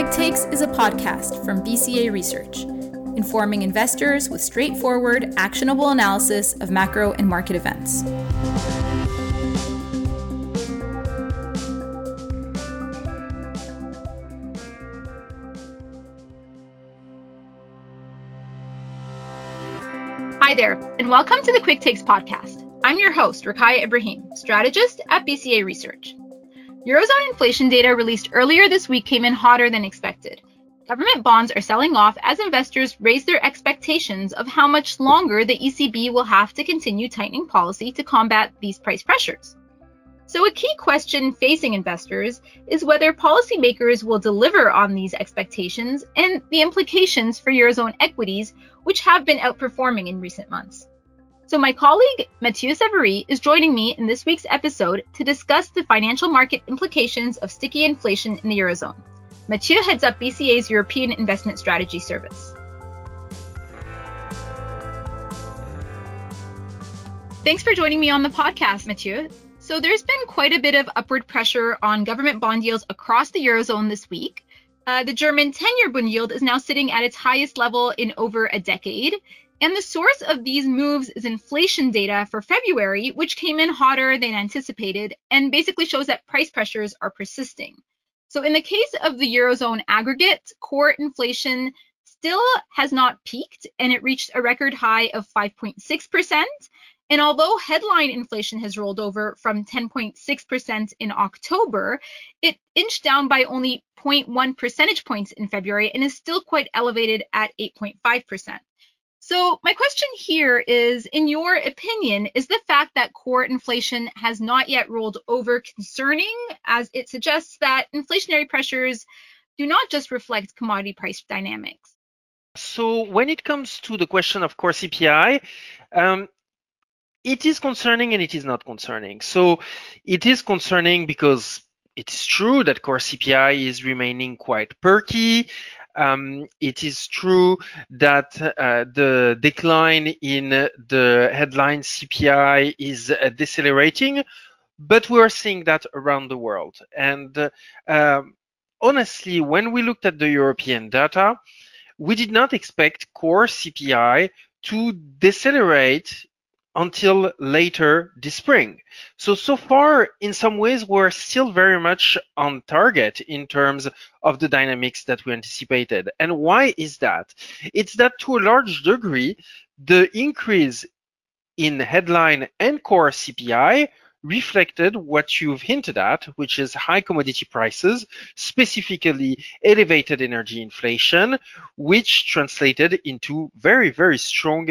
Quick Takes is a podcast from BCA Research, informing investors with straightforward, actionable analysis of macro and market events. Hi there, and welcome to the Quick Takes podcast. I'm your host, Roukaya Ibrahim, strategist at BCA Research. Eurozone inflation data released earlier this week came in hotter than expected. Government bonds are selling off as investors raise their expectations of how much longer the ECB will have to continue tightening policy to combat these price pressures. So, a key question facing investors is whether policymakers will deliver on these expectations and the implications for Eurozone equities, which have been outperforming in recent months. So, my colleague Mathieu Savary is joining me in this week's episode to discuss the financial market implications of sticky inflation in the Eurozone. Mathieu heads up BCA's European Investment Strategy Service. Thanks for joining me on the podcast, Mathieu. So, there's been quite a bit of upward pressure on government bond yields across the Eurozone this week. Uh, the German 10 year bond yield is now sitting at its highest level in over a decade. And the source of these moves is inflation data for February, which came in hotter than anticipated and basically shows that price pressures are persisting. So, in the case of the Eurozone aggregate, core inflation still has not peaked and it reached a record high of 5.6%. And although headline inflation has rolled over from 10.6% in October, it inched down by only 0.1 percentage points in February and is still quite elevated at 8.5%. So, my question here is In your opinion, is the fact that core inflation has not yet rolled over concerning, as it suggests that inflationary pressures do not just reflect commodity price dynamics? So, when it comes to the question of core CPI, um, it is concerning and it is not concerning. So, it is concerning because it is true that core CPI is remaining quite perky. Um, it is true that uh, the decline in the headline CPI is uh, decelerating, but we're seeing that around the world. And uh, um, honestly, when we looked at the European data, we did not expect core CPI to decelerate until later this spring. So, so far, in some ways, we're still very much on target in terms of the dynamics that we anticipated. And why is that? It's that to a large degree, the increase in headline and core CPI reflected what you've hinted at, which is high commodity prices, specifically elevated energy inflation, which translated into very, very strong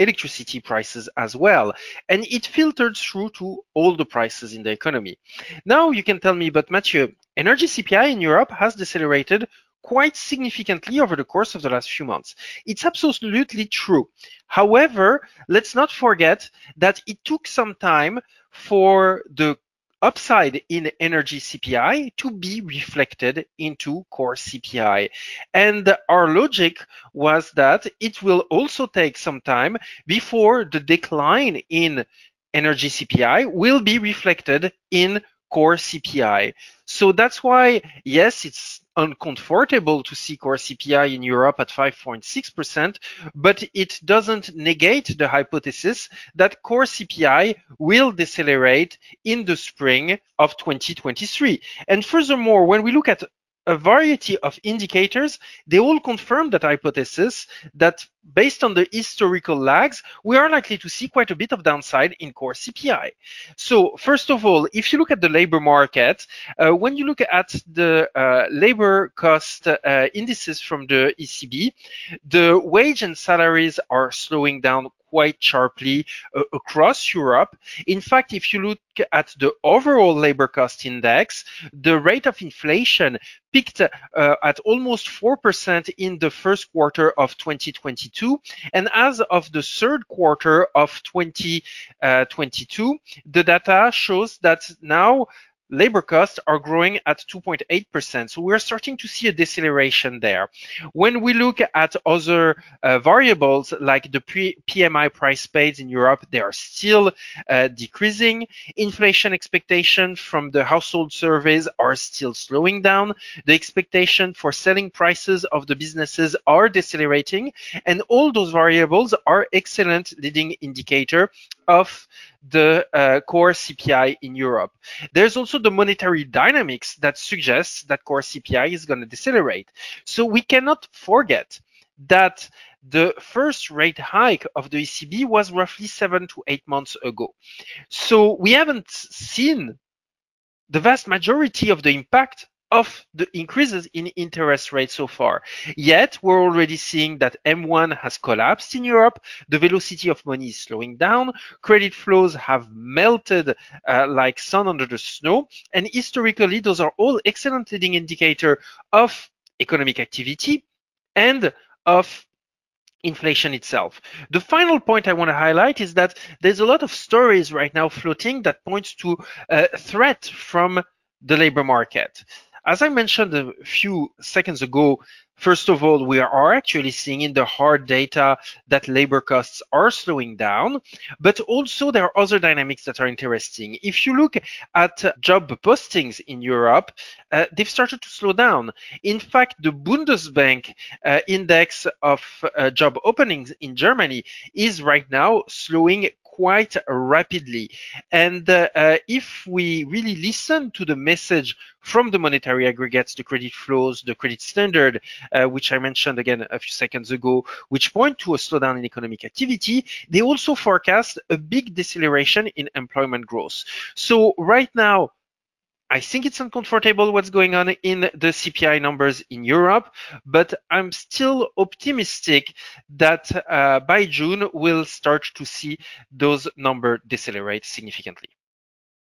electricity prices as well. And it filtered through to all the prices in the economy. Now you can tell me, but Mathieu, energy CPI in Europe has decelerated quite significantly over the course of the last few months. It's absolutely true. However, let's not forget that it took some time for the upside in energy CPI to be reflected into core CPI. And our logic was that it will also take some time before the decline in energy CPI will be reflected in core CPI. So that's why, yes, it's uncomfortable to see core CPI in Europe at 5.6%, but it doesn't negate the hypothesis that core CPI will decelerate in the spring of 2023. And furthermore, when we look at a variety of indicators, they all confirm that hypothesis that based on the historical lags, we are likely to see quite a bit of downside in core CPI. So first of all, if you look at the labor market, uh, when you look at the uh, labor cost uh, indices from the ECB, the wage and salaries are slowing down quite sharply uh, across Europe. In fact, if you look at the overall labor cost index, the rate of inflation peaked uh, at almost 4% in the first quarter of 2022. And as of the third quarter of 2022, uh, the data shows that now labor costs are growing at 2.8%. So we're starting to see a deceleration there. When we look at other uh, variables like the PMI price paid in Europe, they are still uh, decreasing. Inflation expectations from the household surveys are still slowing down. The expectation for selling prices of the businesses are decelerating. And all those variables are excellent leading indicator of the uh, core CPI in Europe. There's also the monetary dynamics that suggests that core CPI is going to decelerate. So we cannot forget that the first rate hike of the ECB was roughly seven to eight months ago. So we haven't seen the vast majority of the impact of the increases in interest rates so far. Yet, we're already seeing that M1 has collapsed in Europe. The velocity of money is slowing down. Credit flows have melted uh, like sun under the snow. And historically, those are all excellent leading indicator of economic activity and of inflation itself. The final point I want to highlight is that there's a lot of stories right now floating that points to a threat from the labor market. As I mentioned a few seconds ago, first of all, we are actually seeing in the hard data that labor costs are slowing down, but also there are other dynamics that are interesting. If you look at job postings in Europe, uh, they've started to slow down. In fact, the Bundesbank uh, index of uh, job openings in Germany is right now slowing quite rapidly. And uh, uh, if we really listen to the message from the monetary aggregates, the credit flows, the credit standard, uh, which I mentioned again a few seconds ago, which point to a slowdown in economic activity, they also forecast a big deceleration in employment growth. So right now, I think it's uncomfortable what's going on in the CPI numbers in Europe, but I'm still optimistic that uh, by June we'll start to see those numbers decelerate significantly.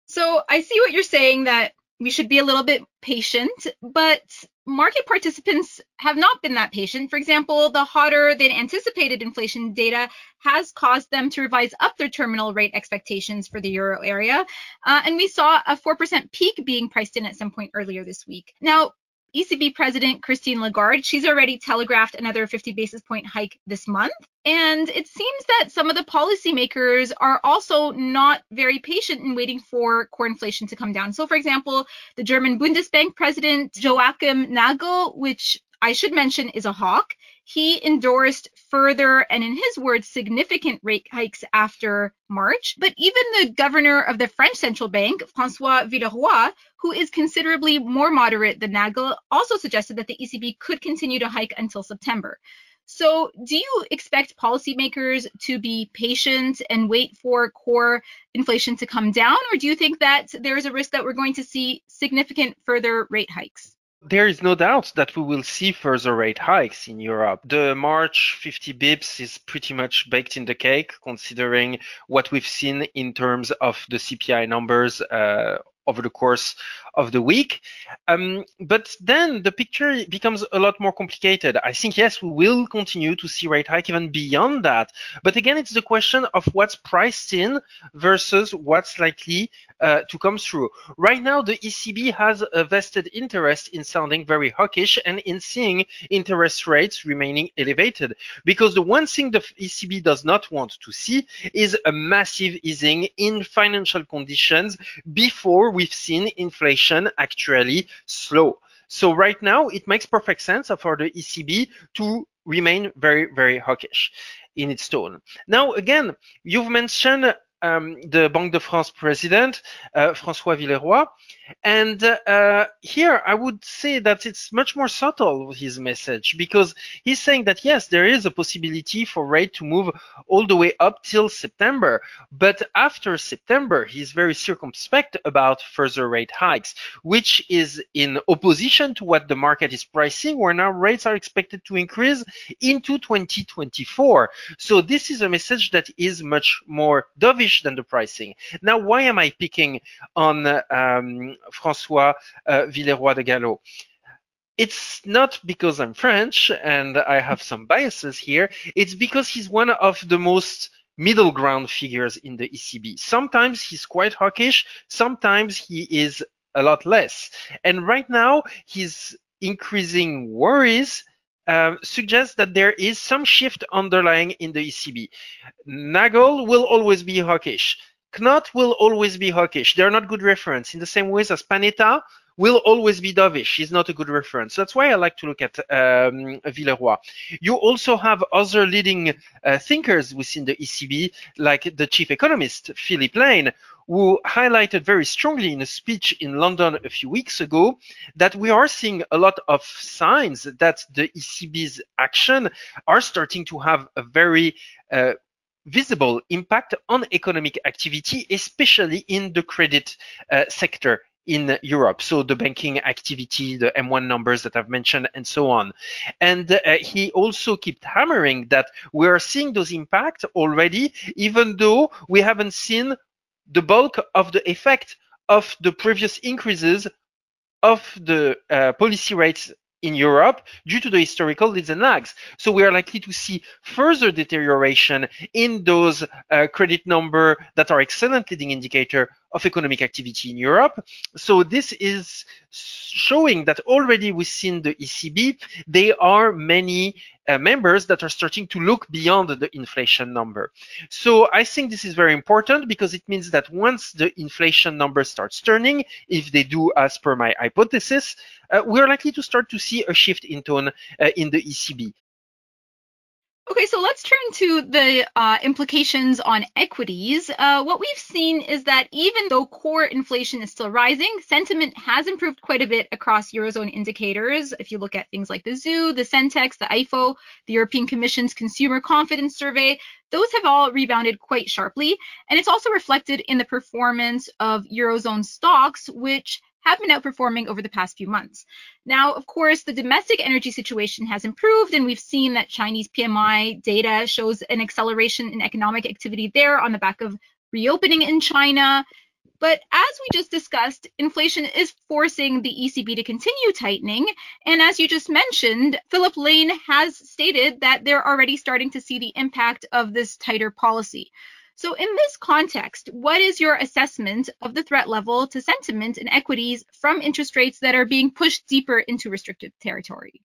So I see what you're saying that we should be a little bit patient, but market participants have not been that patient. For example, the hotter than anticipated inflation data has caused them to revise up their terminal rate expectations for the euro area. Uh, and we saw a 4% peak being priced in at some point earlier this week. Now, ECB President Christine Lagarde, she's already telegraphed another 50 basis point hike this month. And it seems that some of the policymakers are also not very patient in waiting for core inflation to come down. So, for example, the German Bundesbank President Joachim Nagel, which I should mention is a hawk, he endorsed further and, in his words, significant rate hikes after March. But even the governor of the French central bank, Francois Villeroy, who is considerably more moderate than Nagel, also suggested that the ECB could continue to hike until September. So, do you expect policymakers to be patient and wait for core inflation to come down, or do you think that there is a risk that we're going to see significant further rate hikes? There is no doubt that we will see further rate hikes in Europe. The March 50 bips is pretty much baked in the cake, considering what we've seen in terms of the CPI numbers uh, over the course of the week. Um, but then the picture becomes a lot more complicated. I think, yes, we will continue to see rate hike even beyond that. But again, it's the question of what's priced in versus what's likely uh, to come through. Right now, the ECB has a vested interest in sounding very hawkish and in seeing interest rates remaining elevated. Because the one thing the ECB does not want to see is a massive easing in financial conditions before we've seen inflation actually slow. So right now, it makes perfect sense for the ECB to remain very, very hawkish in its tone. Now, again, you've mentioned um, the Banque de France president, uh, François Villeroy. And uh, here I would say that it's much more subtle, his message, because he's saying that yes, there is a possibility for rate to move all the way up till September. But after September, he's very circumspect about further rate hikes, which is in opposition to what the market is pricing, where now rates are expected to increase into 2024. So this is a message that is much more dovish than the pricing. Now, why am I picking on um, François uh, Villeroy de Galhau It's not because I'm French and I have some biases here. It's because he's one of the most middle ground figures in the ECB. Sometimes he's quite hawkish. Sometimes he is a lot less. And right now, his increasing worries suggests that there is some shift underlying in the ECB. Nagel will always be hawkish. Knot will always be hawkish. They're not good reference in the same ways as Panetta will always be dovish. He's not a good reference. That's why I like to look at um, Villeroy. You also have other leading uh, thinkers within the ECB, like the chief economist, Philip Lane, who highlighted very strongly in a speech in London a few weeks ago that we are seeing a lot of signs that the ECB's action are starting to have a very uh, visible impact on economic activity, especially in the credit uh, sector in Europe. So the banking activity, the M1 numbers that I've mentioned, and so on. And uh, he also kept hammering that we are seeing those impacts already, even though we haven't seen the bulk of the effect of the previous increases of the uh, policy rates in Europe due to the historical leads and lags. So we are likely to see further deterioration in those uh, credit number that are excellent leading indicator of economic activity in Europe. So this is showing that already within the ECB, there are many uh, members that are starting to look beyond the inflation number. So I think this is very important because it means that once the inflation number starts turning, if they do as per my hypothesis, uh, we're likely to start to see a shift in tone uh, in the ECB. Okay, so let's turn to the uh, implications on equities. Uh, what we've seen is that even though core inflation is still rising, sentiment has improved quite a bit across Eurozone indicators. If you look at things like the ZEW, the Sentix, the IFO, the European Commission's Consumer Confidence Survey, those have all rebounded quite sharply. And it's also reflected in the performance of Eurozone stocks, which have been outperforming over the past few months. Now, of course, the domestic energy situation has improved, and we've seen that Chinese PMI data shows an acceleration in economic activity there on the back of reopening in China. But as we just discussed, inflation is forcing the ECB to continue tightening. And as you just mentioned, Philip Lane has stated that they're already starting to see the impact of this tighter policy. So, in this context, what is your assessment of the threat level to sentiment and equities from interest rates that are being pushed deeper into restrictive territory?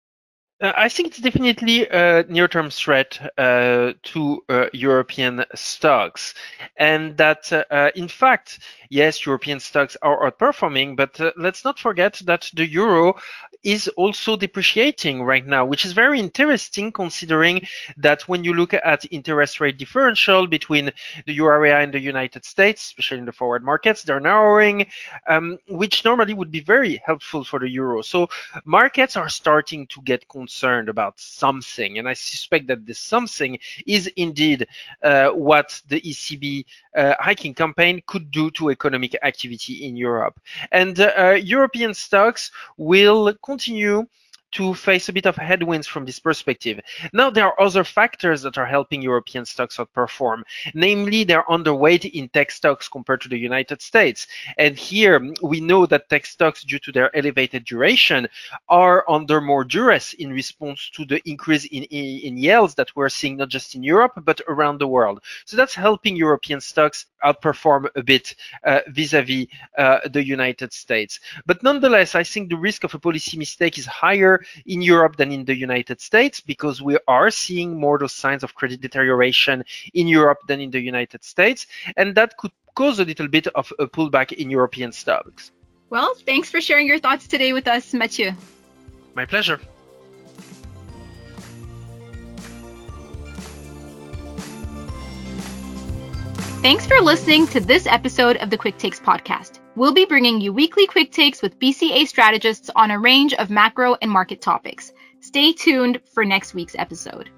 Uh, I think it's definitely a near-term threat uh, to uh, European stocks, and that uh, uh, in fact, yes, European stocks are outperforming, but uh, let's not forget that the euro is also depreciating right now, which is very interesting considering that when you look at interest rate differential between the euro area and the United States, especially in the forward markets, they're narrowing, um, which normally would be very helpful for the euro. So markets are starting to get concerned about something, and I suspect that this something is indeed uh, what the ECB uh, hiking campaign could do to economic activity in Europe. And uh, European stocks will continue to face a bit of headwinds from this perspective. Now, there are other factors that are helping European stocks outperform. Namely, they're underweight in tech stocks compared to the United States. And here, we know that tech stocks, due to their elevated duration, are under more duress in response to the increase in, in, in yields that we're seeing not just in Europe, but around the world. So that's helping European stocks outperform a bit uh, vis-a-vis uh, the United States. But nonetheless, I think the risk of a policy mistake is higher in Europe than in the United States because we are seeing more those signs of credit deterioration in Europe than in the United States. And that could cause a little bit of a pullback in European stocks. Well, thanks for sharing your thoughts today with us, Mathieu. My pleasure. Thanks for listening to this episode of the Quick Takes podcast. We'll be bringing you weekly quick takes with BCA strategists on a range of macro and market topics. Stay tuned for next week's episode.